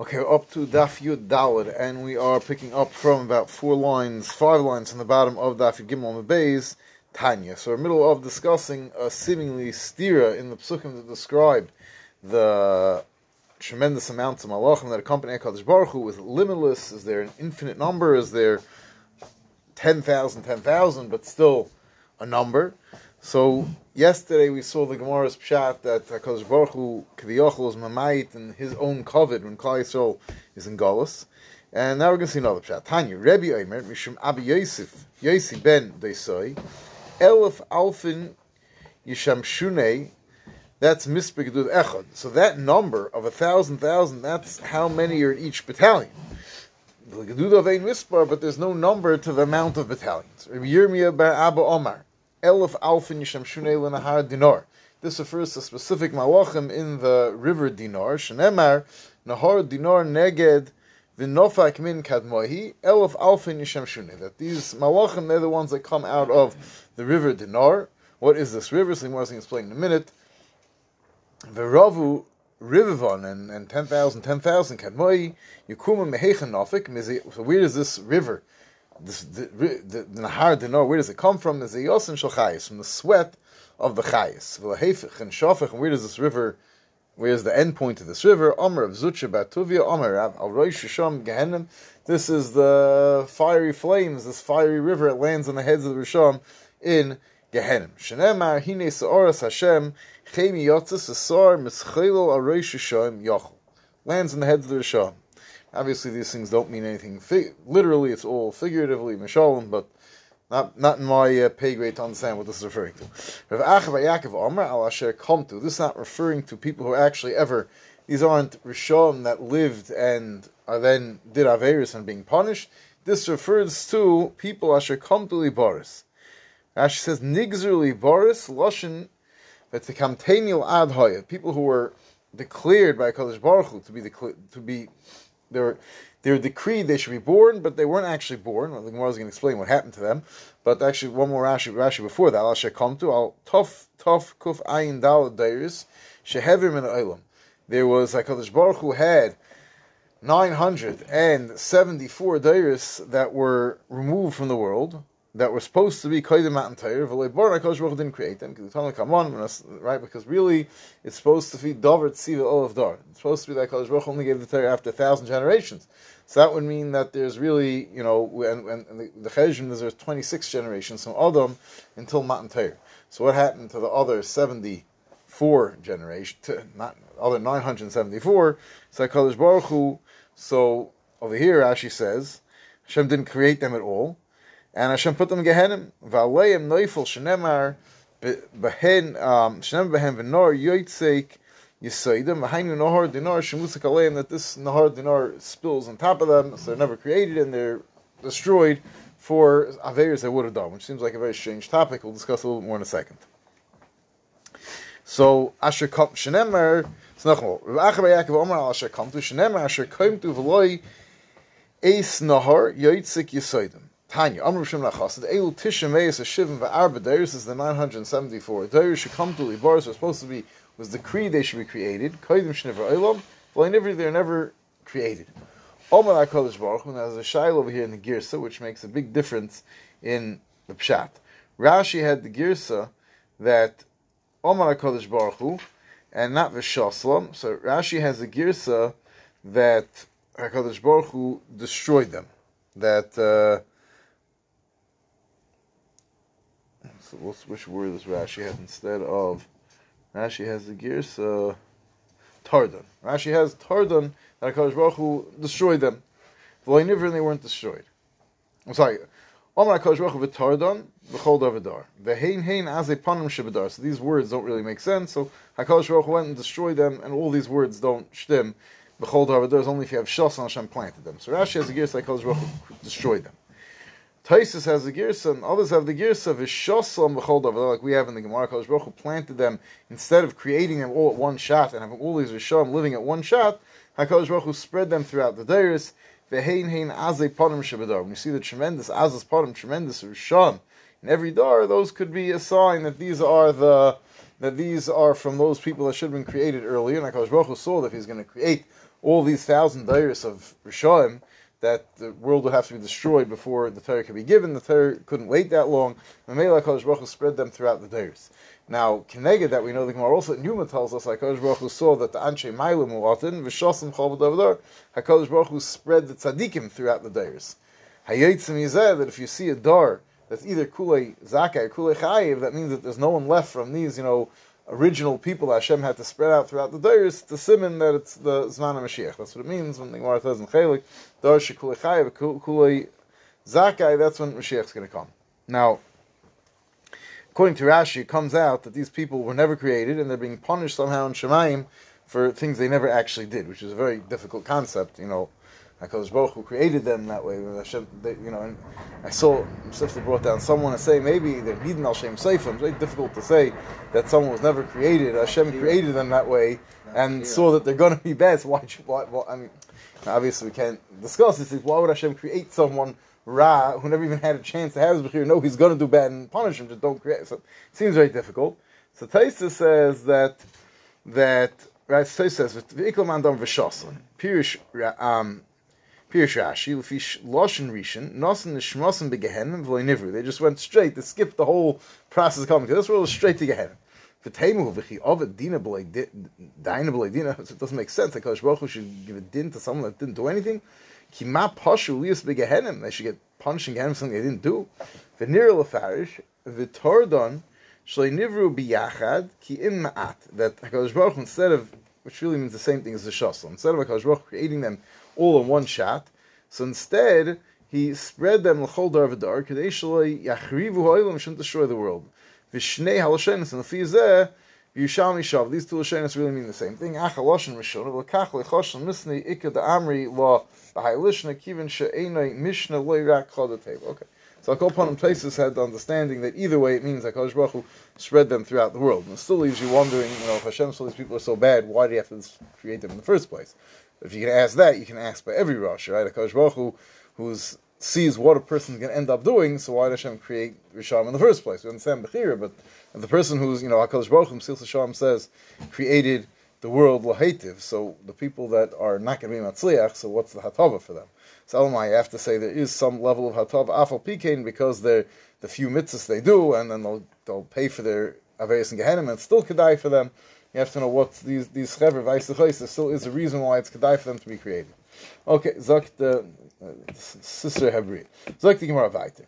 Okay, up to Daf Yud and we are picking up from about four lines, five lines from the bottom of Daf Yud Gimel Beis, Tanya. So we're middle of discussing a seemingly stira in the psukim that describe the tremendous amounts of malachim that accompany Hakadosh Baruch Hu with limitless. Is there an infinite number? Is there 10,000, 10,000, but still a number? So yesterday we saw the Gemara's pshat that Hakadosh Baruch Hu Kaviyachol is mamayit in his own covet when Klal Yisrael is in Galus, and now we're going to see another pshat. Tanya Rebbe Omer Mishum Abi Yosef Yosi ben Deisoi Elif Alfin Yisham Shunei. That's Mispegdud Echad. So that number of a thousand thousand, that's how many are in each battalion. The Gedud of Ein Mispar, but there's no number to the amount of battalions. Rabbi Yirmiyah Bar Abba Omar. Elif Alfin Yisham Shunei Lenahar Dinar. This refers to specific malachim in the river Dinar. Shenemar Nahar Dinar Neged V'nofak min kadmohi elif alfin yishem shunei. That these malachim, they're the ones that come out of the river Dinar. What is this river? So Gemara going to explain in a minute. V'ravu Rivivon and, and 10,000, 10,000 kadmohi yukuma mehechen nofik. So where is this river? This, the, the, the Nahar Dinor, where does it come from? Is a Yosin Shal from the sweat of the Chayis. and Shofech, and where does this river, where is the end point of this river? Omer of Zucha Batuvia, Omer of Al Rosh Gehenim. This is the fiery flames, this fiery river, it lands on the heads of the Risham in Gehenim. Shenemar, Hine Sa'oras Hashem, Chemi Yotzis, Asar, Mischelo Al Rosh Shisham, Yochel. Lands on the heads of the Risham. Obviously, these things don't mean anything. literally, it's all figuratively, mishalim, but not not in my uh, pay grade to understand what this is referring to. Rav Achav Yaakov Amr al Asher Komtu. This is not referring to people who actually ever. These aren't rishon that lived and are then did averis and being punished. This refers to people asher come to libaris. Rashi says nigzer libaris loshin v'tekamteniel ad People who were declared by Kadosh Baruch Hu to be to be they were decreed they should be born, but they weren't actually born. Well, the Gemara is going to explain what happened to them. But actually, one more Rashi, Rashi before that, Al to Al Tof Tof Kuf Ayin Dal Dairis Shehevim in Olam. There was like Hakadosh Baruch who had 974 dairis that were removed from the world that were supposed to be Kaidim Matan Torah, Hakadosh Baruch didn't create them because the on, right? Because really, it's supposed to be Dover Tziva Olav Dar. It's supposed to be that Hakadosh Baruch only gave the Torah after a thousand generations. So that would mean that there's really, you know, when, when the, the Cheshim, there's 26 generations from Adam until Matan Torah. So what happened to the other 74 generations, not other 974? So Hakadosh Baruch Hu, so over here, Rashi says, Hashem didn't create them at all and Hashem put them in Gehenim. V'aleim noifel shenemar behen um, shenemar behen v'nor yoytzeik yisoidim v'hainu nohar dinar shemusik aleim that this nohar dinar spills on top of them, so they're never created and they're destroyed for averis they would have done, which seems like a very strange topic. We'll discuss a little bit more in a second. So Asher kom shenemar. So nachol Rav Achav Yaakov Omar Asher kom to shenemar Asher kom to v'loy eis nahar yoytzeik yisoidim. Tanya, Amr Shem Nachas, Elu Tisha Meis Shivim Va'arba Deiris is the 974. Deiris should come to Libaris, was supposed to be, was the creed they should be created. Kaidim Shniver Eilam, well, never, they're never created. Omar HaKadosh Baruch Hu, there's a shail over here in the Girsa, which makes a big difference in the Pshat. Rashi had the Girsa that Omar HaKadosh Baruch Hu, and not Vishaslam, so Rashi has the Girsa that HaKadosh Baruch Hu destroyed them. That, uh, So we'll switch word this Rashi has instead of Rashi has the gears uh, Tardan. Rashi has Tardan that Hakadosh Baruch Hu destroyed them. V'loiniver they weren't destroyed. I'm sorry. Omar Hakadosh Baruch Hu v'Tardan v'chol davadar v'hein hein as a panim shebadar. So these words don't really make sense. So Hakadosh Baruch Hu went and destroyed them, and all these words don't shtim. V'chol davadar is only if you have shas and Hashem planted them. So Rashi has the gears like Hakadosh Baruch Hu destroyed them. Taisus has the girsa, and others have the girsa of Vishoslam B'chol like we have in the Gemara. Kodesh Baruch planted them instead of creating them all at one shot and having all these Rishon living at one shot. Hakadosh Baruch Hu spread them throughout the Deiris. Vehein hein azay panim shabadar. When you see the tremendous azas panim, tremendous Rishon in every dar, those could be a sign that these are the that these are from those people that should have been created earlier. And Hakadosh Baruch Hu saw that He's going to create all these thousand years of Rishoim that the world would have to be destroyed before the Torah could be given. The Torah couldn't wait that long. Mamela Kodesh Baruch Hu spread them throughout the days. Now, Keneged that we know the Gemara also Numa tells us like Baruch Hu saw that the Anshe Mailim Muatin v'Shosim Chol B'Davdar Hakadosh Baruch Hu spread the tzaddikim throughout the days. Hayotzim Yizeh that if you see a dar that's either Kulei Zakai or Kulei Chayiv, that means that there's no one left from these, you know, original people Hashem had to spread out throughout the days to simon that it's the Zman Mashiach. That's what it means when the Gemara says in Chelik, Dar Shekulei Chayiv, Kulei Zakai, that's when Mashiach's going to come. Now, according to Rashi, it comes out that these people were never created and they're being punished somehow in Shemaim for things they never actually did, which is a very difficult concept. You know, Hakadosh Baruch Hu created them that way. Hashem, they, you know, and I saw Sifta brought down someone to say maybe they're Nidin al Shem Seifim. It's very difficult to say that someone was never created. Hashem created them that way and saw that they're going to be bad. So why, why, why? I mean, obviously we can't discuss this. Why would Hashem create someone? Ra, who never even had a chance to have his Bechir, know he's going to do bad and punish him, just don't create. So it seems very difficult. So Taisa says that, that, right, Taisa says, V'ikol man dam v'shosan, Pirish, um, They just went straight, they skipped the whole process of coming, because this world straight to dina, it doesn't make sense, like Baruch Hu should give a din to someone that didn't do anything. They should get punished in Gehenim something they didn't do. That HaKadosh Baruch Hu, instead of, which really means the same thing as the Shasl, instead of HaKadosh Baruch Hu creating them all in one shot. So instead, he spread them l'chol dar v'dar, kadei shaloi yachrivu ha'olam, shouldn't destroy the world. V'shnei haloshenis, and fee zeh, Yushalmi Shav. These two Lashonis really mean the same thing. Ach Lashon Rishon, V'kach Lechoshen Misni Ika Da Amri La B'hai Lishna Kivin She'enai Mishnah Loirak Chodatev. Okay. So him places had the understanding that either way it means Hakadosh Baruch Hu spread them throughout the world. And it still leaves you wondering, you know, if Hashem saw these people are so bad, why do you have to create them in the first place? If you can ask that, you can ask by every Rosh, right? Hakadosh Baruch Hu, who's sees what a person to end up doing, so why does Hashem create Risham in the first place? We understand Bechira, but the person who's, you know, HaKadosh Baruch Hu, Sil says, created the world lahativ, so the people that are not going to be matzliach, so what's the hatava for them? So you have to say there is some level of hatava afal pikein because they're the few mitzvahs they do, and then they'll, they'll pay for their averis and gehenim, and still kedai for them. You have to know what these these chever there still is a reason why it's kedai for them to be created. Okay, zok the uh, sister Hebrew. Zok the Gemara weiter.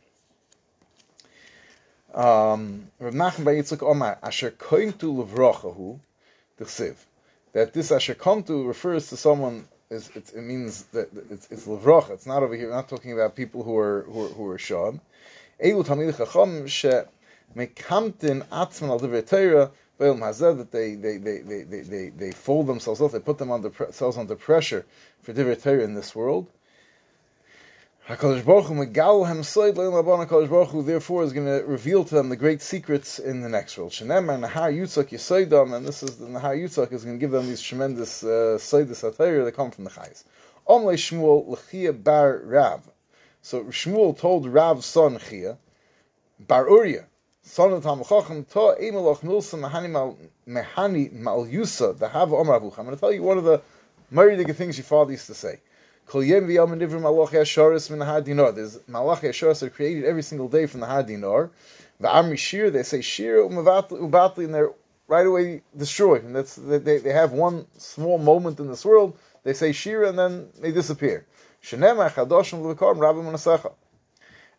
Um, Rav Nachman Bar Yitzchak Omar Asher Koim to Levrochahu Siv that this Asher Kom to refers to someone is it, it means that it's, it's Levrocha. It's not over here. We're not talking about people who are who are, who are Sham. Elu Tamil Chacham She Mekamtin Atzman Al Divrei Torah that they they, they, they, they, they, fold themselves up, they put them under, themselves under pressure for Divrei in this world. HaKadosh Baruch Hu therefore is going to reveal to them the great secrets in the next world. Shenemar Nahar Yitzchak and this is the Nahar Yitzchak is going to give them these tremendous uh, Soidus HaTorah that come from the Chayes. Omle Shmuel L'chia Bar Rav. So Shmuel told Rav's son Chia, Bar Uriah, son of Talmud Chacham, To Emelach Nulsa Mehani Mal Yusa, the Hava Omar Avuch. I'm going to tell you one of the myriad things your father used to say. Kol yem v'yom nivrim malach yasharis min hadinar. There's malach yasharis are created every single day from the hadinar. V'amri shir, they say shir ubatli, and they're right away destroyed. And that's they, they have one small moment in this world. They say shir and then they disappear. Shenema chadoshim l'vikarim rabbi manasecha.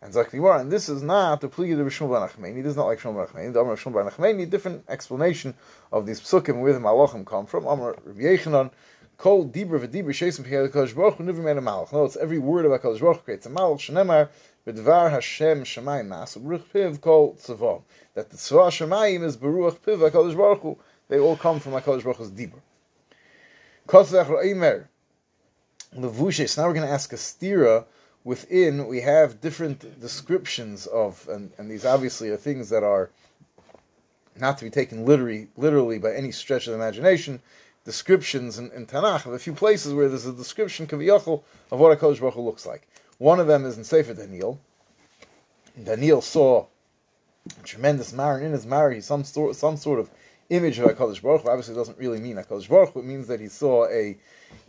And Zaktimar, and this is not the plea of Rishon Bar Nachmeni. This is not like Shmuel Bar Nachmeni. The Amar Shmuel Bar Nachmeni, different explanation of these psukim where the malachim come from. Amar Rabbi Yechanan, Kol dibra v'dibra sheisim p'chei HaKadosh Baruch Hu nivrim ein malach. No, it's every word of HaKadosh Baruch Hu creates a malach. Shenemar v'dvar Hashem shemayim mas u'beruch piv kol tzavom. That the tzvah shemayim is beruch piv HaKadosh Baruch Hu. They all come from HaKadosh Baruch Hu's dibra. Kotzach ro'imer levushes. Now we're going to ask a stira. Within, we have different descriptions of, and, and these obviously are things that are not to be taken literally, literally by any stretch of the imagination descriptions in, in Tanakh of a few places where there's a description kaviyachol of what a Kodesh Baruch Hu looks like. One of them is in Sefer Daniel. Daniel saw a tremendous maror in his. He's some sort, some sort of image of Hakadosh Baruch Hu. Obviously, doesn't really mean Hakadosh Baruch Hu. It means that he saw a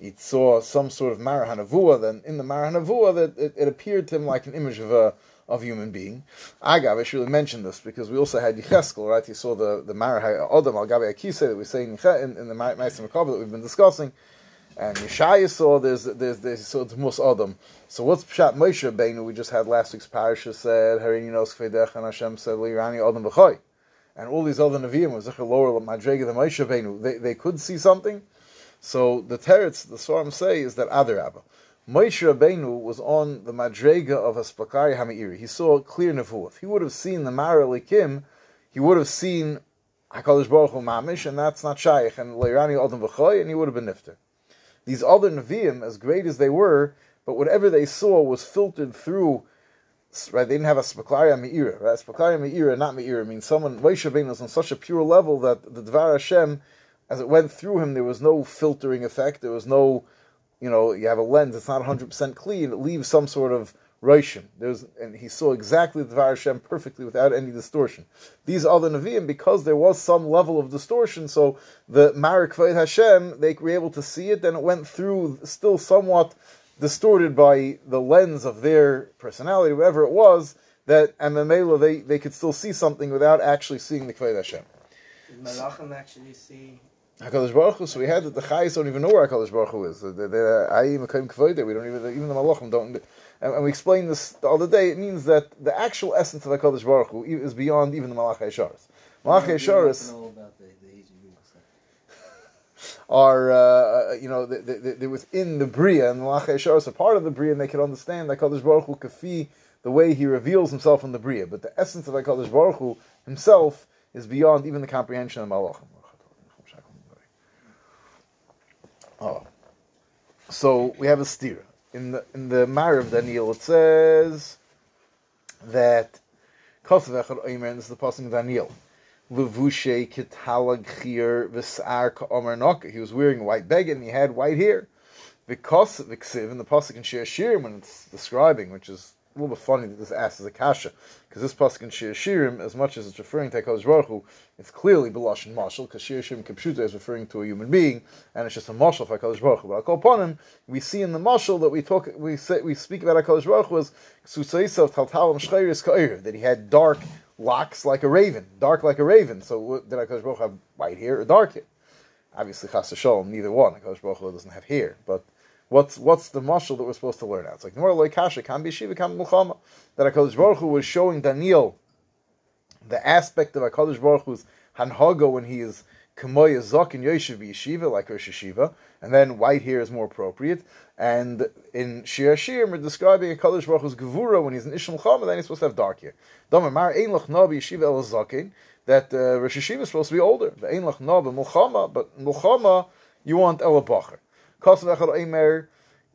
he saw some sort of Marahanavua. Then in the Marahanavua, that it, it, appeared to him like an image of a of human being. Agav, I should really mention this because we also had Yecheskel, right? He saw the the Marah Adam Al Gabi Akise that we say in, in, in the Ma'asim Makabah that we've been discussing. And Yeshaya saw there's there's there's saw the Mus Adam. So what's Pshat Moshe Rabbeinu? We just had last week's parasha said Harini Nos and Hashem said Leirani Adam B'Choy. And all these other Nevi'im was Zechar Lower Madrega the Moshe. They they could see something. So the teretz, the Svarim say, is that Adarabba. Moshe Rabbeinu was on the Madrega of Aspakari Hami'iri. He saw clear nevuah. If he would have seen the Mara Likim, he would have seen HaKadosh Baruch Hu Mamish, and that's not Shaykh, and Leirani Adam V'choy, and he would have been Nifter. These other Nevi'im, as great as they were, but whatever they saw was filtered through right? They didn't have a spaklaria meira, right? Spaklaria meira, not meira, means someone Moshe was on such a pure level that the Dvar Hashem, as it went through him, there was no filtering effect. There was no, you know, you have a lens; it's not hundred percent clean. It leaves some sort of Roshim. There's and he saw exactly the Dvar Hashem perfectly without any distortion. These other Nevi'im, because there was some level of distortion, so the Marik Hashem, they were able to see it, and it went through still somewhat distorted by the lens of their personality, whatever it was, that and Mamela they, they could still see something without actually seeing the Kved Hashem. Did Malachim actually see Hakadosh Baruch Hu. So we had that the Chayis don't even know where Hakadosh Baruch Hu is. The Ayim Kvoide. We don't even even the Malachim don't. And, and, we explained this the other day. It means that the actual essence of Hakadosh Baruch Hu is beyond even the Malach Yesharis. Malach Yesharis are uh, you know they, they, they're within the bria and the Malach Yesharis are part of the bria, and they can understand that Hakadosh Baruch Hu kafi the way he reveals himself in the bria. But the essence of Hakadosh Baruch Hu himself is beyond even the comprehension of Malachim. Oh. So we have a steer. In the in the Mar of Daniel it says that Kosvechar Omer, this is the passing of Daniel. Levushe kitalag chir v'sar ka'omer. He was wearing a white beggar and he had white hair. Because v'ksiv in the pasuk in Shir Shirim when it's describing, which is a little bit funny that this asks is a kasha, because this pasuk in Shir Shirim, as much as it's referring to Hakadosh Baruch Hu, it's clearly Belash and Marshal, because Shir Shirim Kipshuta is referring to a human being, and it's just a Marshal for Hakadosh Baruch Hu. But call upon him, we see in the Marshal that we talk, we say, we speak about Hakadosh Baruch Hu as Ka'ir, that he had dark locks like a raven, dark like a raven. So did Hakadosh Baruch have white hair or dark hair? Obviously, Chas Shalom, neither one. Hakadosh Baruch doesn't have hair, but What's what's the mashal that we're supposed to learn out? It's like more like kasha can be shiva can mulchama that Hakadosh Baruch Hu was showing Daniel the aspect of Hakadosh Baruch Hu's hanhaga when he is kamoya zok and yoshev yeshiva like Rosh Yeshiva, and then white hair is more appropriate. And in Shir Shirim, we're describing Hakadosh Baruch Hu's gevura when he's in Ishmael Chama, then he's supposed to have dark hair. Domer mar ein lach nabi yeshiva el zakin that uh, Rosh Yeshiva is supposed to be older. The ein lach nabi mulchama, but mulchama you want el bacher. Kosav Echad Omer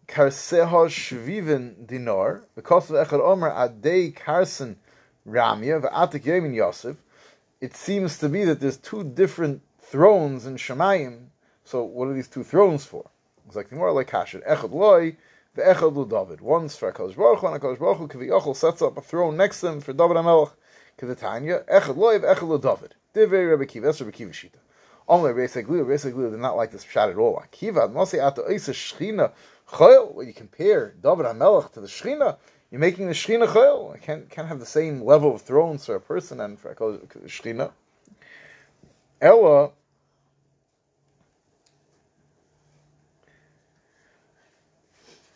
Karseha Shviven Dinar. The Kosav Echad Omer Adei Karsen Ramya V'atik Yemin Yosef. It seems to be that there's two different thrones in Shemayim. So what are these two thrones for? It's like the more like Kasher. Echad Loi Ve'echad Lu David. One's for HaKadosh Baruch Hu, and HaKadosh Baruch Hu sets up a throne next to him for David HaMelech. Kevatanya. Echad Loi Ve'echad Lu David. Divrei Rebbe Kiva. That's Rebbe Kiva Shita. Only basically, basically did not like this shot at all. Akiva, Mosei Ata Isa Shechina Chayil, when you compare David HaMelech to the Shechina, you're making the Shechina Chayil. I can't, can't have the same level of thrones for a person and for a Shechina. Ella,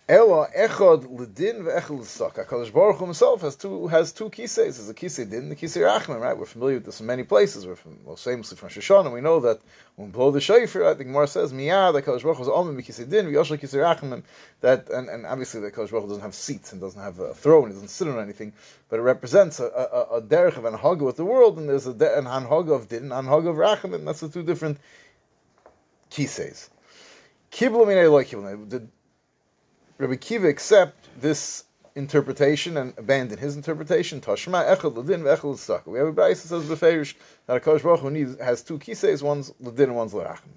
Ella echad ledin ve'echad l'sak. Hakadosh Baruch himself has two has two kiseis. There's a kisei din, and the kisei rachman. Right, we're familiar with this in many places. We're from, well, famously from Shoshana. We know that when blow the shofar, I think Gemara says miyad. Hakadosh Baruch Hu is almim kisei din, v'yoshel kisei rachman. That and, and obviously the Hakadosh Baruch doesn't have seats and doesn't have a throne. Doesn't sit on anything, but it represents a, a, a derech of an haga with the world, and there's a de, an haga of din, and an haga of rachman. That's the two different kiseis. Kiblu minei loy kiblu. Rabbi Kiva accept this interpretation and abandon his interpretation. Tashma echad ladin ve'echad l'tzaka. We have a brayse that says beferish that Hakadosh Baruch Hu needs has two kiseis, one's ladin and one's l'rachim.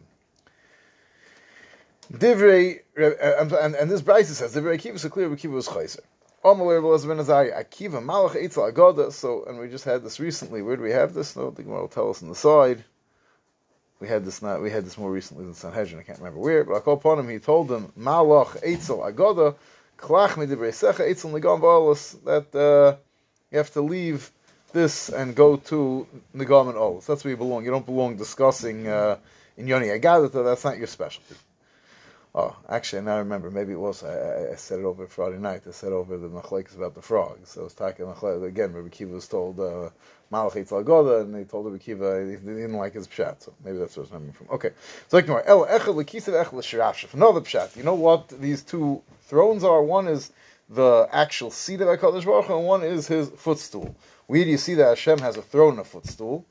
Divrei uh, and, and this brayse says Divrei Kiva so clear. Rabbi Kiva was chayser. Akiva Malach Eitzel Agoda. So, and we just had this recently. Where do we have this? No, the Gemara will tell us on the side. We had this not we had this more recently than Sanhedrin. I can't remember where, but I call upon him. He told them Malach Eitzel Agoda Klach Midibresecha Eitzel Nigam that uh, you have to leave this and go to Nigam and Olos. That's where you belong. You don't belong discussing uh, in Yoni Agadata. That's not your specialty. Oh, actually, now I remember. Maybe it was. I, I said it over Friday night. I said over the machlekes about the frogs. I was talking again. Rabbi Kiva was told uh, Malachit Goda, and they told Rabbi Kiva they didn't like his pshat. So maybe that's where it's coming from. Okay, so like more El Echel Lekisav Echel Shirafshef. Another pshat. You know what these two thrones are? One is the actual seat of Hakadosh Baruch Hu, and one is his footstool. Where do you see that Hashem has a throne and a footstool?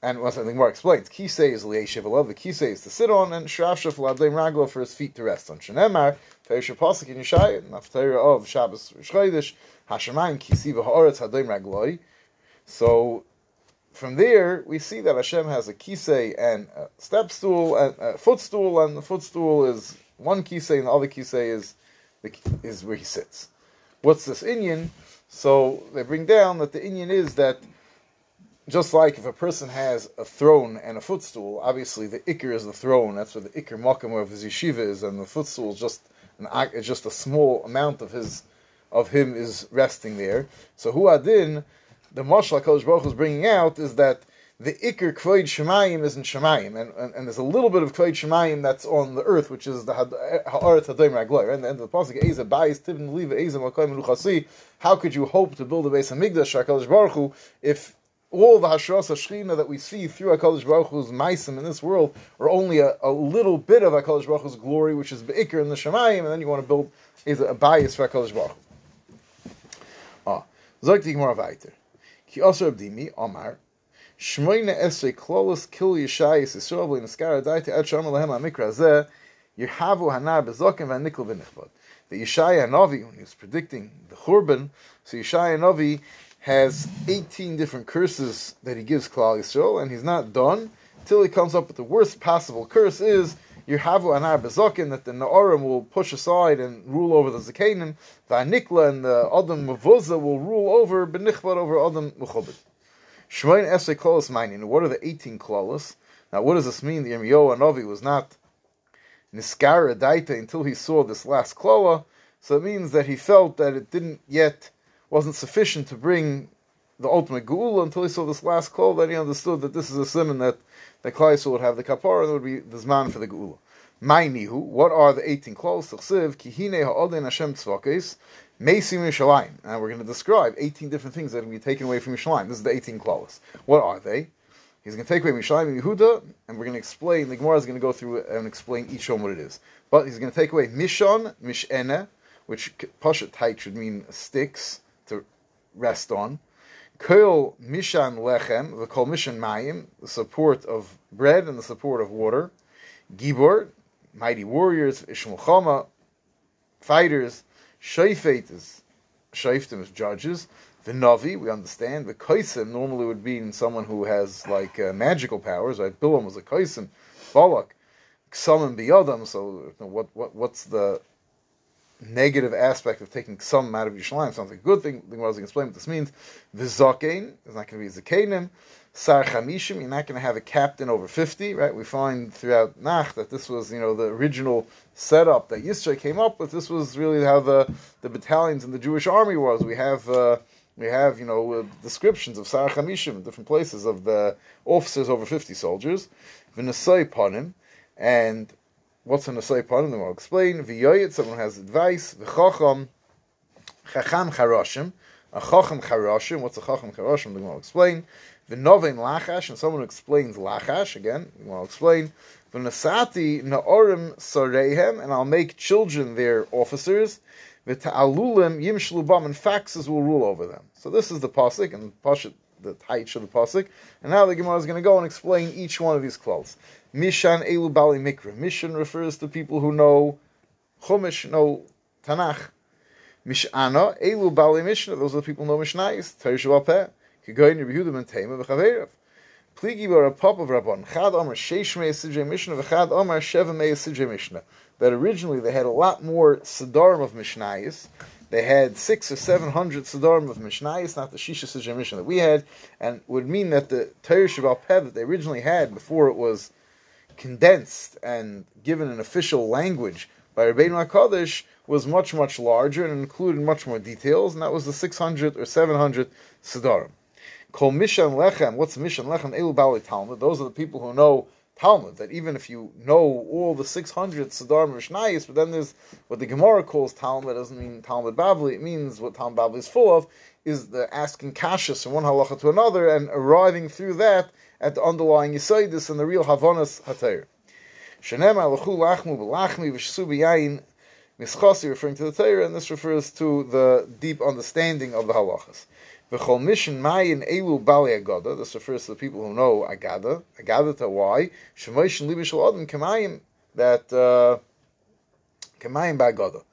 And once I think more explains, kisei is liyeshiv alav. The kisei is to sit on, and shrafshaf ladleim raglo for his feet to rest on. Shenemar teisha pasuk in Yishai, nafteira of Shabbos Rishchaydish Hashemayim kisi v'haaretz hadleim ragloi. So from there we see that Hashem has a kisei and a step stool and a footstool, and the footstool is one kisei, and the other kisei is the, is where he sits. What's this Inyan? So they bring down that the Inyan is that just like if a person has a throne and a footstool, obviously the ikr is the throne. That's where the ikr makam of his yeshiva is, and the footstool is just an just a small amount of his of him is resting there. So hu adin, the mashal Hakadosh Baruch is bringing out is that the ikr kvoid shemayim is in shemayim, and, and, and there's a little bit of kvoid shemayim that's on the earth, which is the haaretz hadoim ragloy. And the end of the pasuk, eza bayis tivin liva eza makoyim How could you hope to build a base of migdash Hakadosh Baruch Hu if all the Hashras Hashchina that we see through HaKadosh Baruch Hu's Maisim in this world are only a, a little bit of HaKadosh Baruch Hu's glory, which is Be'ikr in the Shemayim, and then you want to build a bias for HaKadosh Baruch Hu. Ah, Zog Gemara. Ki also Abdimi, Omar, Shmoyne Esrei Klolos Kil Yeshayis Yisrael B'li Neskara Daita Ad Shalom Lahem HaMikra Zeh Yerhavu Hanar Bezokim V'Nikol V'Nichbod. The Yeshaya Novi, when he was predicting the Churban, so Yeshaya Novi has 18 different curses that he gives Klal Yisrael, and he's not done till he comes up with the worst possible curse is Yerhavu Anar Bezokin, that the Na'orim will push aside and rule over the Zakanim, anikla and the Adam Mavuzah will rule over Benichbad over Adam Mechobit. Shmoin Esrei Klolos Mainin, what are the 18 Klolos? Now what does this mean? The Yirmiyahu Anovi was not Niskara Daita until he saw this last Klola, so it means that he felt that it didn't yet wasn't sufficient to bring the ultimate geula until he saw this last call. Then he understood that this is a simon that the Klaisul would have the kapara there would be the zman for the geula. My nihu, what are the 18 clauses? Tachsiv. And we're going to describe 18 different things that are going to be taken away from Yishalayim. This is the 18 clauses. What are they? He's going to take away Mishalayim and Yehuda, and we're going to explain, the Gemara is going to go through and explain each one what it is. But he's going to take away Mishon, Mishene, which Pashat Tait should mean sticks, to rest on. Kol Mishan Lechem, the Kol Mishan Mayim, the support of bread and the support of water. Gibor, mighty warriors. Ishmael fighters. Shaifet is Shaiftim is judges. The Navi, we understand. The Kaisim normally would be in someone who has like uh, magical powers. Right? Bilam was a Kaisim. Balak, Ksamim Biyadam. So what, what what's the negative aspect of taking some out of Yerushalayim sounds like a good thing. The Gemara is explain what this means. Vizakein is not going to be Zakenim. Sar Chamishim, you're not going to have a captain over 50, right? We find throughout Nach that this was, you know, the original setup that Yisra came up with. This was really how the, the battalions in the Jewish army was. We have, uh, we have, you know, uh, descriptions of Sar Chamishim in different places of the officers over 50 soldiers. V'nasai Panim, and What's an asay panim? Then we'll explain. V'yoyit, someone has advice. V'chacham, chacham charashim. A chacham charashim. What's a chacham charashim? Then we'll explain. V'novein lachash, and someone explains lachash, again, we'll explain. V'nasati na'orim sarehem, and I'll make children their officers. V'ta'alulim yimshlu bam, and faxes will rule over them. So this is the pasuk, and pasuk the taich of the pasuk. And now the Gemara is going to go and explain each one of these clothes. Mishan Elu Bali Mikra. Mishan refers to people who know Chumash, know Tanakh. Mishana Elu Bali Mishnah. Those are the people who know Mishnayis. Teresh Peh. Kigoyin Yehuda Ben Tema v'Chaverav. Pligi bar a pop of Rabban. Chad Omer Sheish Mei Sidrei Mishnah v'Chad Omer Sheva Mei Sidrei Mishnah. That originally they had a lot more Siddharm of Mishnayis. They had six or seven hundred Siddharm of Mishnayis, not the Shisha Sidrei Mishnah that we had, and would mean that the Torah that they originally had before it was condensed and given an official language by Rabbeinu HaKadosh was much, much larger and included much more details, and that was the 600 or 700 Siddharim. Kol Mishan Lechem, what's Mishan Lechem? Elu Bali Talmud. Those are the people who know Talmud, that even if you know all the 600 Siddharim Mishnayis, but then there's what the Gemara calls Talmud, doesn't mean Talmud Bavli, it means what Talmud Bavli is full of, is the asking kashas from one halacha to another and arriving through that at the underlying Yisaidis and the real Havanas HaTeir. Shenema Lechu Lachmu B'Lachmi V'Shsu B'Yayin Mischasi, referring to the Torah, and this refers to the deep understanding of the halachas. V'chol mission mayin elu bali agada. This refers to the people who know agada. Agada to why? Shemoishin libishal adam kamayim that uh, kamayim ba'agada.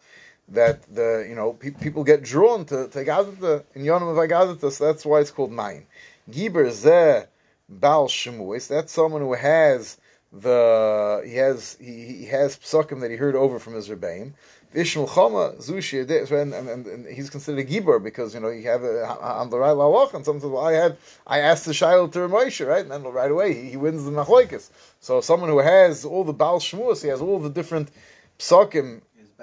That the you know pe- people get drawn to to agadata in yonam of. So that's why it's called mayin. Giber zeh bal shemuis. That's someone who has the he has he, he has psukim that he heard over from his rebbeim. Ishmael Chama Zushi and, and, and, and he's considered a gibor because you know you have on the right lawach and sometimes well, I had I asked the shiloh to Moshe right and then right away he, he wins the machlokes. So someone who has all the Baal Shmuas, he has all the different psukim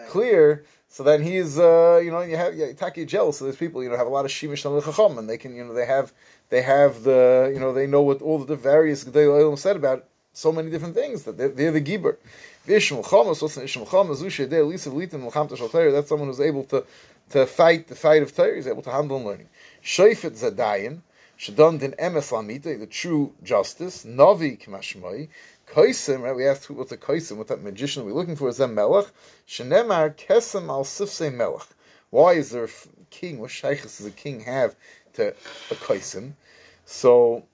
clear. So then he's, uh, you know, you have yeah, taki jealous. So there's people, you know, have a lot of shimish chacham, and they can, you know, they have, they have the, you know, they know what all the various Gedei said about so many different things that they're, they're the Shal that's someone who's able to, to fight the fight of Torah, he's able to handle and learning. Sheifet Zadayin, Shadon Din Emes Lamita, the true justice, Navi Kmashmai, Kaisim, right? We asked what's a Kaisim, what that magician we're looking for is a Melech. Shenemar Kesem al Sifse Melech. Why is there a king? What shaykhs does a king have to a Kaisim? So,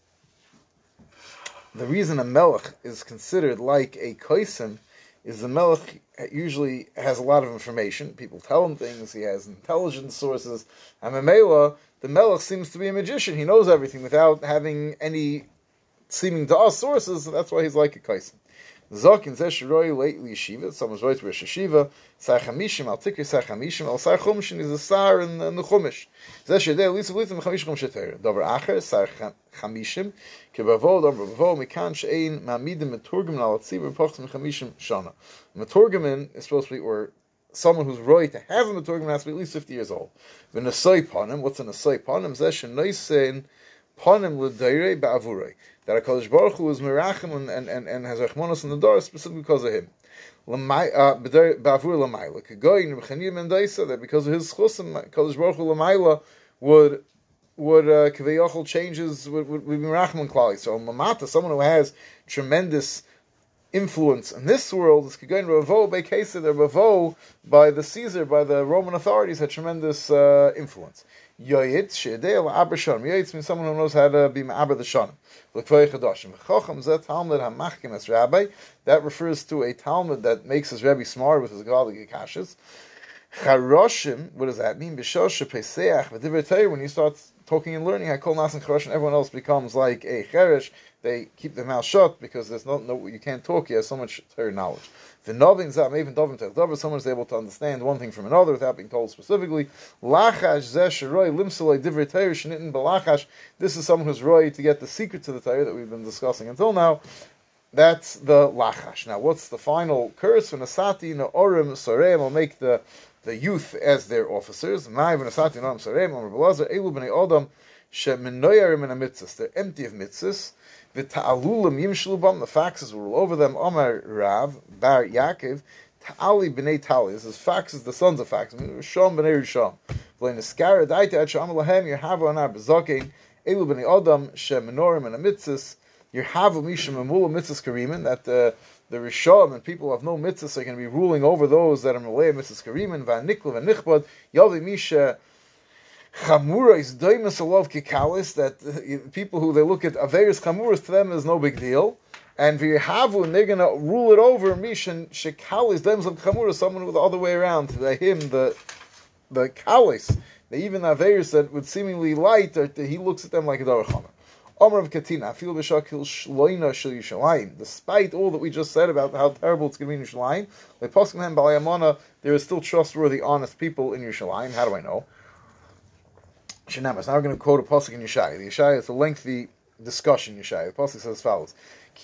the reason a Melech is considered like a Kaisim is the Melech usually has a lot of information. People tell him things. He has intelligence sources. And a Mamela, the Melech seems to be a magician. He knows everything without having any seeming to us sources. That's why he's like a Kaisim. Zokin zeshroi lately yeshiva. Someone's right to Rosh Yeshiva. Sar chamishim al tikri sar chamishim al sar chumishin is a sar in, the chumish. Zeshdei lisa v'litim chamish chum sheter. Dover acher sar chamishim kebavo dover bavo mikan she'ein ma'amidim meturgim al tzibur pochs mechamishim shana. Meturgimin is supposed to be or someone who's right to have a meturgim has to be at least fifty years old. V'nasoi panim. What's a nasoi panim? Zesh noisein panim l'dayrei ba'avurei that HaKadosh Baruch Hu is Mirachim and, and, and, and has Rachmanos in the door specifically because of him. Ba'avur Lamaila. Kagoyin Rechanim and that because of his chusim, HaKadosh Baruch Hu Lamaila would would uh, Kaveyachol changes would, would, would be Mirachim Klali. So Mamata, someone who has tremendous influence in this world is Kagoyin Ravo by Kesa, the Ravo by the Caesar, by the Roman authorities had tremendous uh, influence. Yoyit she'edei al Shon. Yoyit means someone who knows how to be ma'aber the Shon. That refers to a Talmud that makes his rabbi smart with his godly kashas. Charoshim, what does that mean? B'shosh v'divrei when you start talking and learning, Hakol Nas and Charoshim, everyone else becomes like a cheresh. They keep their mouth shut because there's no, no you can't talk. You have so much Torah knowledge. The zam even dovin someone is able to understand one thing from another without being told specifically. Lachash roy limsalei divrei Torah shnitin belachash. This is someone who's roy to get the secret to the Torah that we've been discussing until now. That's the lachash. Now, what's the final curse? When asati na orim soreim will make the the youth as their officers. They're empty of mitzvahs. The ta'alulim yimshlubam, the foxes were all over them. Omar Rav, Bar Yaakov, Ta'ali b'nei Tali. This is foxes, the sons of foxes. Rishon b'nei Rishon. V'lein eskara daita et sham lahem yerhavu anar b'zokein. Elu b'nei Adam, shem menorim and amitzis. Yerhavu mishim amula mitzvahs karimin. That the the Rishon and people have no mitzvahs are going to be ruling over those that are malay mitzvahs karimin. V'aniklu v'nichbad. Yavi misha Chamura is doimus love kikalis that uh, people who they look at Averis Chamuras to them is no big deal. And Virhavu, and they're going to rule it over Mishan Shekalis, Dems of Chamura, someone with the other way around. To him, the the Kalis, the even Averis that would seemingly light, or he looks at them like a Darach Omer of Katina, feel b'shakil shloina shel Yishalayim. Despite all that we just said about how terrible it's going to be in Yishalayim, by Poskim Hem Balayamana, there is still trustworthy, honest people in Yishalayim. How do I know? Now we're going to quote a pasuk in Yeshaya. The Yeshaya is a lengthy discussion. Yeshaya. The pasuk says as follows: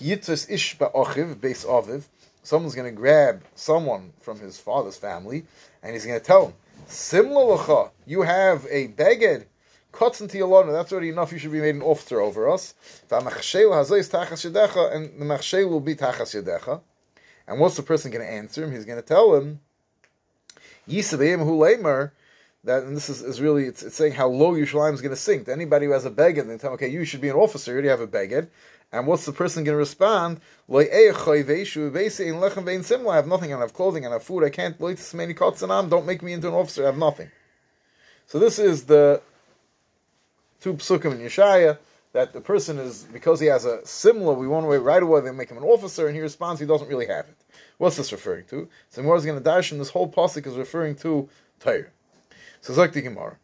ish aviv. Someone's going to grab someone from his father's family, and he's going to tell him, Simla lacha, you have a beged, cuts into your lona, that's already enough, you should be made an officer over us. And the machshel will be tachas yadecha. And what's the person going to answer him? He's going to tell him, Yisabim hu lemer, that, and this is, is really, it's, it's saying how low Yerushalayim is going to sink. To anybody who has a beged, they tell okay, you should be an officer, you already have a beged. And what's the person going to respond? Eh I have nothing, I have clothing, I have food, I can't don't make me into an officer, I have nothing. So this is the two psukim in Yeshaya, that the person is, because he has a similar, we want to right away, they make him an officer, and he responds he doesn't really have it. What's this referring to? So is going to dash, and this whole pasuk is referring to Torah. So Zak the Gemara.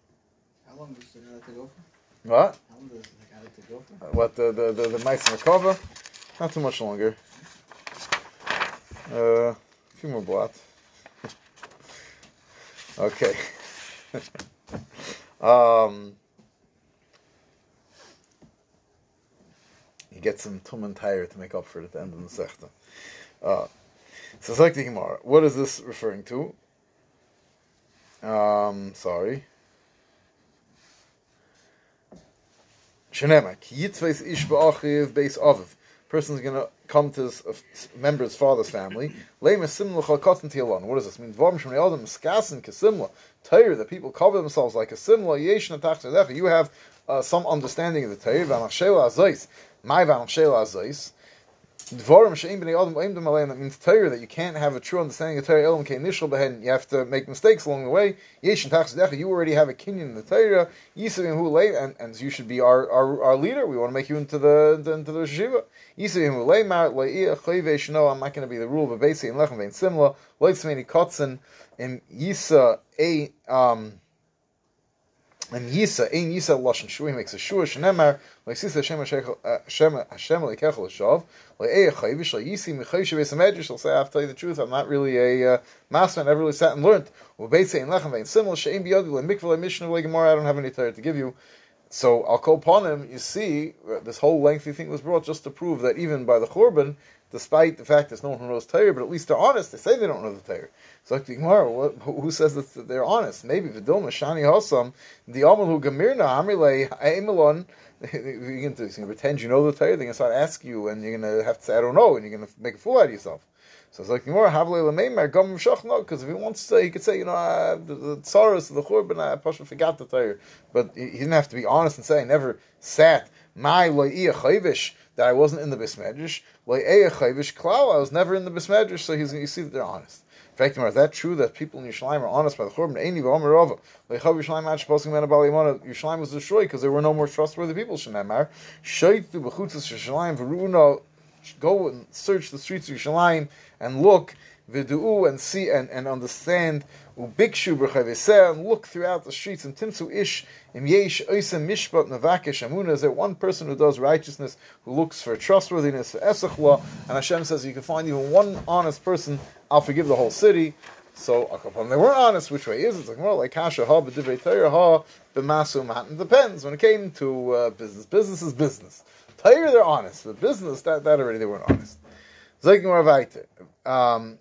How long does it have to go for? What? How long does it have to go for? What the the the, the mice in the cover? Not too much longer. Uh, a few more blot. okay. um, you get some tum and tire to make up for it at the end of the sechta. Uh, so it's like the Gemara. What is this referring to? Um, sorry. Ish ba'achiv beis aviv. Person's going to come to his member of his father's family. Leim simla chalkotin tialon. What does this mean? Adam skasin that people cover themselves like a simla. You have uh, some understanding of the Torah. V'anachshela azais. My v'anachshela azais. Dvarim she'im b'nei adam oim dem alein. That means Torah, that you can't have a true understanding of Torah. Elam initial behen. You have to make mistakes along the way. Yesh natach You already have a kinyan in the Torah. Yisavim hu lei. And, and you should be our, our, our leader. We want to make you into the, into the Shiva. Yisavim hu lei mar le'iyah chayve shno. I'm not going to be the rule, but basically in lechem vein simla. Leitzmeni kotzen. In Yisa a, um, and Yisa, ein Yisa lashon shu, he makes a shua shenemar, like Sisa Hashem Hashem leikechel shav, like Eya chayvish, mechay sheves medrash, he'll say, I have to tell you the truth, I'm not really a uh, master, I never really sat and learned. Well, Beit in lechem vein simul, she'ein biyodi, like mikvah, like mishnah, like gemara, I don't have any Torah to give you. So I'll call upon him. You see, this whole lengthy thing was brought just to prove that even by the Churban, despite the fact there's no one knows Torah, but at least they're honest. They say they don't know the Torah. So like the Gemara, who says that they're honest? Maybe Vidilma Shani Hosam, the Amal who Gamirna Amrile Aimelon. You're going to pretend you know the Torah. They're going to start asking you, and you're going to have to say I don't know, and you're going to make a fool out of yourself. So it's like Gemara Havle Lameimer Gam Shach no, because if he wants to, he could say, you know, uh, the, the of the Churban, I Pasha forgot the Torah, but he, he didn't have to be honest and say I never sat my loiya chayvish that I wasn't in the bismedrash loiya I was never in the bismedrash. So he's you see that they're honest. In fact, is that true that people in Yerushalayim are honest by the Churban? Eini v'omer Leichav Yerushalayim ach posing men abali Yerushalayim was destroyed because there were no more trustworthy people. Shenamar shaytu b'chutzas Yerushalayim v'runo go and search the streets of Yerushalayim and look vidu and see and, and understand ubikshu b'chaveseh and look throughout the streets and timsu ish im yesh oisem mishpat navakesh amuna is there one person who does righteousness who looks for trustworthiness for esachla and Hashem says you can find even one honest person I'll forgive the whole city so they weren't honest which way is it? it's more like kasha ha b'divrei Torah ha b'masu matin depends when it came to uh, business business is business Torah they're honest but business that, that already they weren't honest weiter. Um,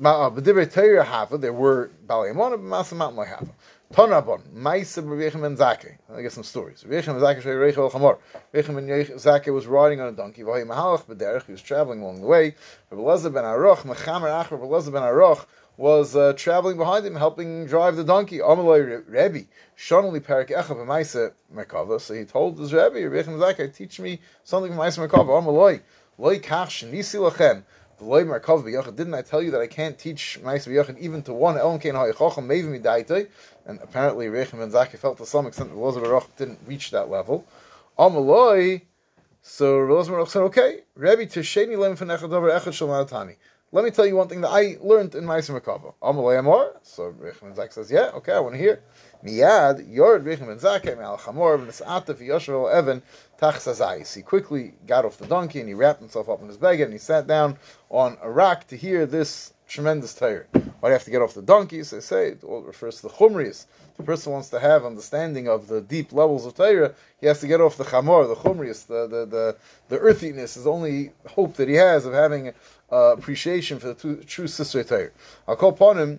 there were Balei Amon, but Masa Mount Loi hava. Maisa B'Rechem Ben Zakeh. I guess some stories. El Chamor. Rechem Ben Zakeh was riding on a donkey. V'hoi Mahalach B'derech, he was traveling along the way. Rabbi Lezer Ben Aroch, Mechamer Ach, Ben Aroch, was uh, traveling behind him, helping drive the donkey. Amaloi Rebbe, Shonali Perik Echa Merkava. So he told his Rebbe, Rechem Zakeh, teach me something from Maisa Merkava. Amaloi, Loi Kach Lachem. Didn't I tell you that I can't teach Ma'is B'Yachid even to one Elon Kein Ha'yichacham Mevim Midaitei? And apparently Rechem Ben Zaki felt to some extent that Elazar Baruch didn't reach that level. Amaloi, so Elazar Baruch said, okay, Rebbe Tisheni Lem Fenechad Dover Echad Shalom Let me tell you one thing that I learned in Ma'is Merkava. Amaloi Amor. So Rechem Ben Zaki says, yeah, okay, I want to hear. Miyad, Yord Rechem Ben Zakeh, Me'al Chamor, V'Nes'ata V'Yoshev Evan, Tachsazais. He quickly got off the donkey and he wrapped himself up in his bag and he sat down on a rock to hear this tremendous Torah. Why do you have to get off the donkeys? They say it all refers to the chumrius. The person wants to have understanding of the deep levels of Torah, he has to get off the chamor, the chumrius, the, the, the, the earthiness is the only hope that he has of having uh, appreciation for the true, true sister Torah. I'll call upon him.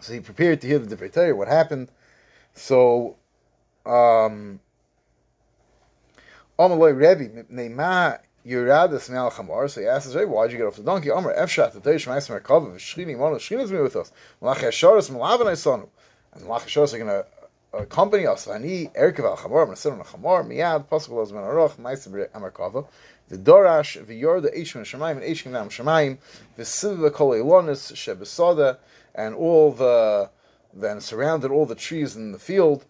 So he prepared to hear the Torah. What happened? So, um, Amaloi Rebbe, Neima Yuradas Me'al Chamar, so he asks, hey, why'd you get off the donkey? Amar, Efshat, the Teish Ma'as Merkava, V'shchini, Mono, Shchini's me with us. Malach Yasharis, Malavan Sonu. And Malach Yasharis are going to accompany us. Ani, Erkev Al Chamar, I'm going to sit on a Chamar, Miyad, Possible as Ben Aroch, Ma'as Merkava, the Dorash, V'yor, the Eishman Shemaim, and Eishman Nam Shemaim, V'siv Kol Elonis, Shebesada, and all the, then surrounded all the trees in the field,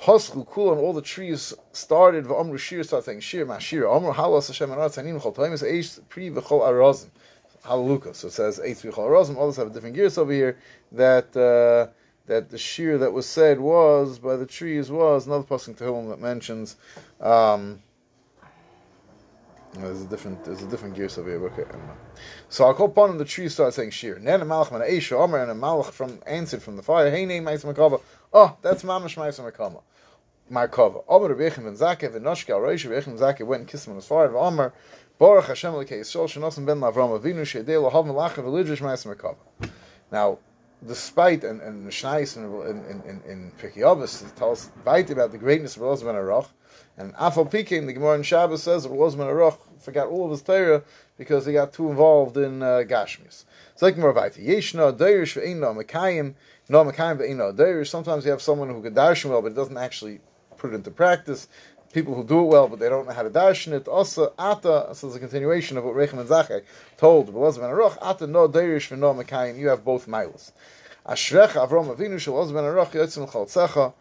Kul and all the trees started. V'amru Shir started saying Shir Mashir. Amru Halas Hashem Arat Zanim Chol Toim is Eish Pri V'chol Arazim. Hallelujah. So it says Eish V'chol Arazim. Others have different gears over here. That uh, that the Shir that was said was by the trees was another passing to him that mentions. Um, there's a different there's a different gears over here. Okay. So I'll call upon him. The tree started saying Shir. Then a malach man Eisha Omer and a malach from answered from the fire. Hey name Ma'is Makava. Oh, that's Mamash Ma'is Makava. Markova. Omer Rebechem ben Zakeh ben Noshka Reish Rebechem ben Zakeh went and kissed him on his forehead. Omer Baruch Hashem Lekei Yisrael Shenosim ben Lavram Avinu Shedei Lahav Malacha V'Lidrish Ma'is. Now, despite and and Mishnais in in in, in Pirkei tells right about the greatness of Elazar ben Aruch, and Afal Pikin, the Gemara in Shabbos says that Elazar Aruch forgot all of his Torah because he got too involved in uh, Gashmis. It's like more Vaita. Yeshna Deirish Ve'ino Mekayim, no Mekayim Ve'ino Deirish. Sometimes you have someone who could darshan well, but doesn't actually put it into practice. People who do it well, but they don't know how to darshan it. Also, Ata, so it's a continuation of what Rechem and Zachai told ben Aruch, Ata no Deirish Ve'no Mekayim, you have both miles. Ashrecha Avram Avinu Shel Aruch Yotzim Chaltzecha,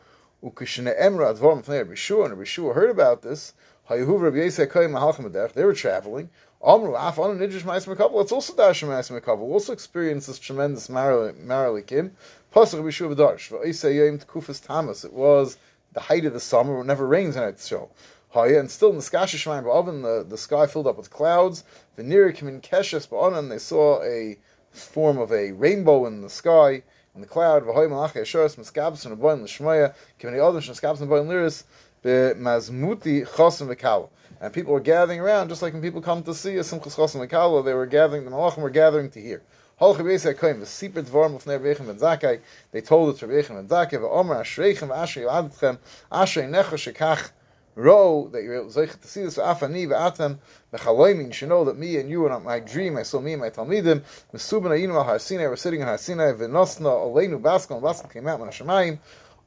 Ukishne Emra Advorim Fnei Rabbi Shua, and Rabbi Shua heard about this, Hayehuv Rabbi Yisei Koyim Mahalchim They were traveling, Amru Af on Nidrash Ma'is Mekabel. Let's also dash Ma'is Mekabel. We'll also experience this tremendous Maralikim. Pasuk Rabbi Shua V'darsh. V'Isei Yom Tkufas Tamas. It was the height of the summer. It never rains in it. So. Haya, and still in the Skasha Shemaim Ba'oven, the, the sky filled up with clouds. The Nirikim in Keshes Ba'onan, they saw a form of a rainbow in the sky, in the cloud. V'hoy Malach Yesharis, Miskabs and Aboin L'Shmaya, Kivani Odom, Miskabs and Aboin Liris, Be'mazmuti Chosim V'Kal and people were gathering around, just like when people come to see a Simchas Chos and Kala, they were gathering, the Malachim were gathering to hear. They told it to Rebbeichem and Zakai, V'omer Ashreichem Ashrei Adetchem, Ashrei Necha Shekach Ro, that you're able to see this Afani V'atem, V'chaloimin, should know that me and you and my dream, I saw me and my Talmidim, Mesubin Ayinu Al Har Sinai, we're sitting in Har Sinai, V'nosna Aleinu Baskel, and Baskel came out, Menashemayim,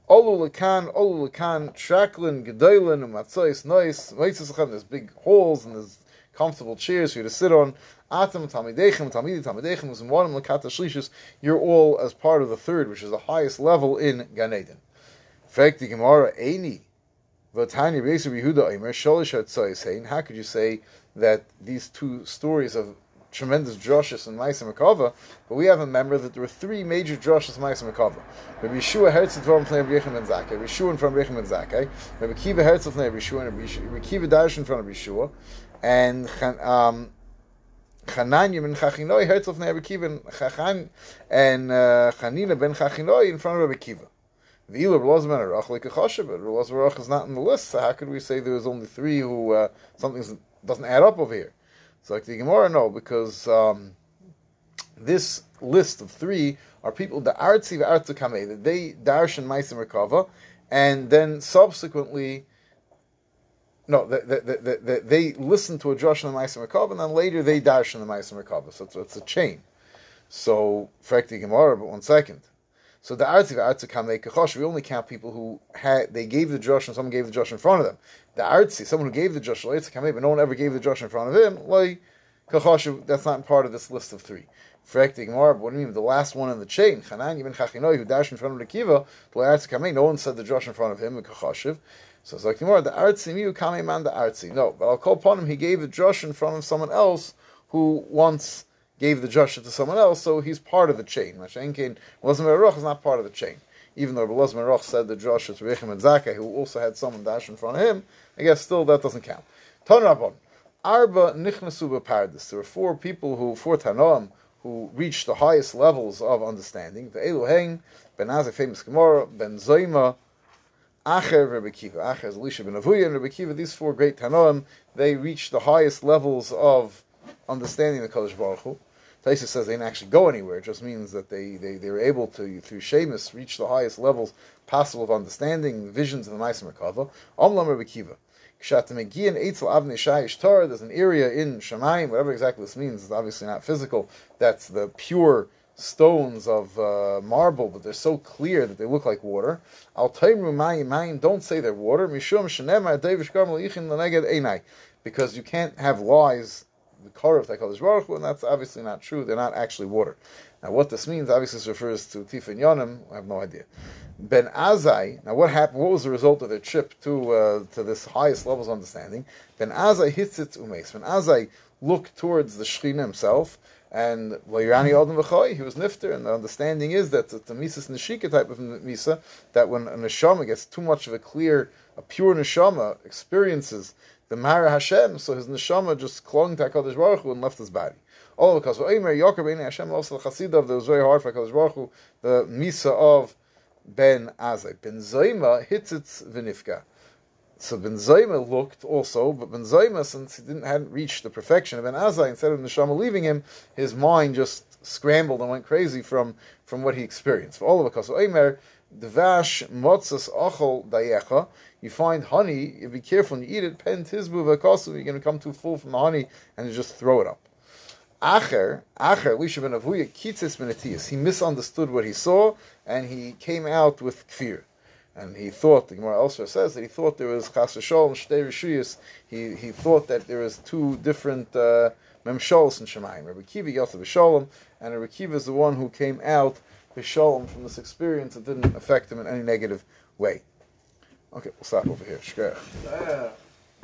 Olu lekan, olu lekan, traklin, gedoylin, and matzois, nois, moitzis there's big halls and there's comfortable chairs for you to sit on. Atam, talmidechem, talmidi, talmidechem, usim lekata shlishis, you're all as part of the third, which is the highest level in Gan Eden. Fact, the Gemara, Eini, Besu Yehuda, Eimer, Sholish Hatzois, how could you say that these two stories of tremendous drushes in Maisa Makava, but we have a member that there were three major drushes in Maisa Makava. Rabbi Yeshua Herzl from Rabbi Yechim ben Zakkai, Rabbi Yeshua from Rabbi Yechim ben Zakkai, Rabbi Kiva Herzl from Rabbi Yeshua, and Rabbi Kiva Darshan from Rabbi Yeshua, and um, Chananya ben Chachinoi Herzl from Rabbi Kiva, and, and uh, Chanina ben Chachinoi in front of Rabbi Kiva. The ben Arach like a is not in the list, so how could we say there was only three who, uh, something doesn't add up over here? So like the Gemara, no, because um, this list of three are people the artsi v'artzu kamei that they darshan meisim rekava, and then subsequently, no, they, they, they, they listen to a drush on the meisim rekava, and then later they darshan the meisim rekava. So it's, it's, a chain. So the Gemara, but one second. So the artzi v'artzu kamei kachosh. We only count people who had they gave the drush and someone gave the drush in front of them the artsy, someone who gave the drush Josh Kameh, but no one ever gave the drush in front of him, like that's not part of this list of three. Frekti Gemara, what do you mean? The last one in the chain, Chanan Ibn Chachinoi, who dashed in front of the Kiva, Kameh, no one said the drush in front of him, in Kachashiv. So it's like the Gemara, the artsy, you Kameh man the artsy. No, but I'll call upon him, he gave the drush in front of someone else who once gave the drush to someone else, so he's part of the chain. Mashenkin, Wasn't is not part of the chain even though Belaz Meroch said the drush is Rechim and Zakeh, who also had someone dash in front of him, I guess still that doesn't count. Ton Rabban, Arba Nichnasu Paradis. There were four people who, four Tanoam, who reached the highest levels of understanding. The Elohim, Ben Azai, famous Gemara, Ben Zoima, Acher, Rebbe Kiva. Acher is Elisha ben Avuya and Rebbe Kiva. These four great Tanoim, they reached the highest levels of understanding the Kodesh Baruch Hu. Taisa says they didn't actually go anywhere. It just means that they, they, they were able to, through Shemus, reach the highest levels possible of understanding visions of the Maisim Merkava. Omlam Rebbe Kiva. There's an area in Shemaim, whatever exactly this means, it's obviously not physical. That's the pure stones of uh, marble, but they're so clear that they look like water. Al don't say they're water. Because you can't have lies the Korah of Baruch Hu, and that's obviously not true. They're not actually water. Now, what this means, obviously, this refers to Tifin Yonim. I have no idea. Ben Azai. Now, what happened? What was the result of their trip to uh, to this highest levels of understanding? Ben Azai hits its umes. Ben Azai looked towards the Shechina himself, and Vayrani Adam V'choy, he was nifter, and the understanding is that a Mises Neshika type of Misa, that when a Neshama gets too much of a clear, a pure Neshama experiences the Mara Hashem, so his neshama just clung to HaKadosh Baruch Hu and left his body. Oh, all because Omer Yoker Ben Hashem also the Chasidav that was very hard for HaKadosh Baruch Hu, the Misa of Ben Azai. Ben Zayma hits its Vinifka. So Ben Zayma looked also, but Ben Zayma, since he didn't hadn't reached the perfection of Ben Azai, instead of neshama leaving him, his mind just scrambled and went crazy from, from what he experienced. For all of because Omer Dvash motzas achol dayecha. You find honey, you be careful when you eat it, pen tizbu v'kosu, you're going to come too full from the honey and you just throw it up. Acher, Acher, Elisha ben Avuya, kitzis minatias. He misunderstood what he saw and he came out with kfir. And he thought, the Gemara elsewhere says that he thought there was chas v'sholem, shtei rishuyas. He, he thought that there was two different uh, in Shemayim. Rabbi Kiva Yosef Sholem, and Rabbi Kiva is the one who came out Bishalom from this experience, it didn't affect him in any negative way. Okay, we'll stop over here. Shkaya.